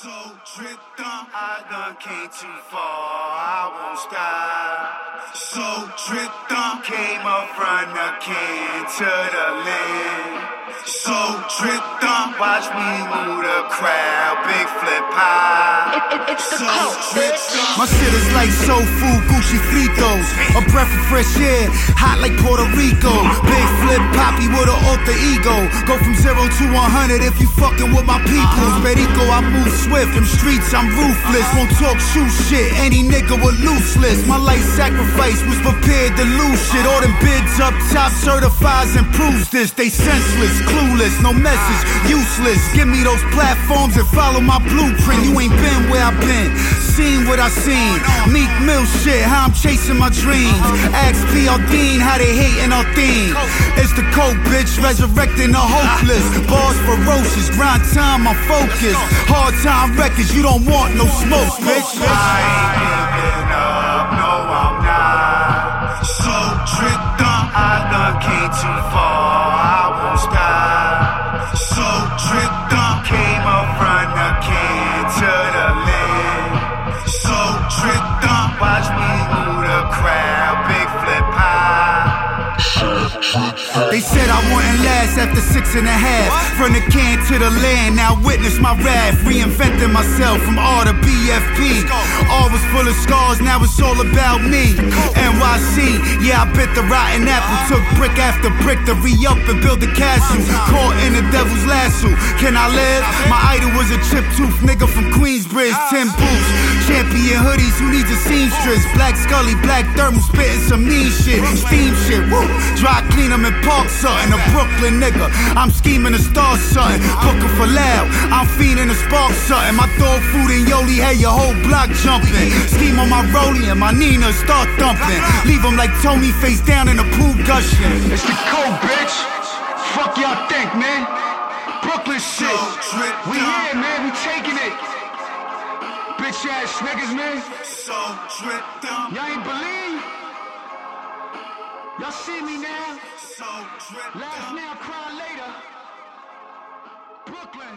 So tripped up, I done came too far, I won't stop. So tripped up, came up from the can to the land. So tripped up, watch me move the crowd, big flip high. It, it, it's the tripped bitch. My shit is like soul food, Gucci fritos. A breath of fresh air, hot like Puerto Rico. Big Flip Papi with an alter ego. Go from zero to 100 if you fucking with my peoples. Uh-huh. Perico, I move swift. Them streets, I'm ruthless. Uh-huh. Won't talk shoe shit. Any nigga with loose list. My life sacrifice was prepared to lose shit. Uh-huh. All them bids up top certifies and proves this. They senseless, clueless, no message, useless. Give me those platforms and follow my blueprint. You ain't been where I've been, seen what I seen. Meek Mill shit, how I'm chasing my dreams. Ask P.R. Dean how they hating our theme. It's the coke, bitch, resurrecting the hopeless. Bars ferocious, grind time, I'm focused. Hard time records, you don't want no smoke, bitch. I They said I wouldn't last after six and a half. From the can to the land, now witness my wrath. Reinventing myself from R to BFP. All was of scars, now it's all about me. NYC, yeah, I bit the rotten apple. Took brick after brick to re up and build a castle. Caught in the devil's lasso. Can I live? My idol was a chip tooth nigga from Queensbridge. 10 boots, champion hoodies, who needs a seamstress? Black Scully, black thermal, spitting some mean shit. Steam shit, woo. Dry clean clean 'em and park something. A Brooklyn nigga, I'm scheming to start something. Booking for loud, I'm feeding a spark something. My dog food and Yoli had your whole block jumping. Scheme on my rollie and my Nina start thumping. Leave 'em like Tony face down in the pool gushing. It's the code, bitch. Fuck y'all think, man. Brooklyn shit. We here, man. We taking it. Bitch ass niggas, man. So tripped up, Y'all ain't believe? Y'all see me now? so tripped Laugh up. now, cry later. Brooklyn.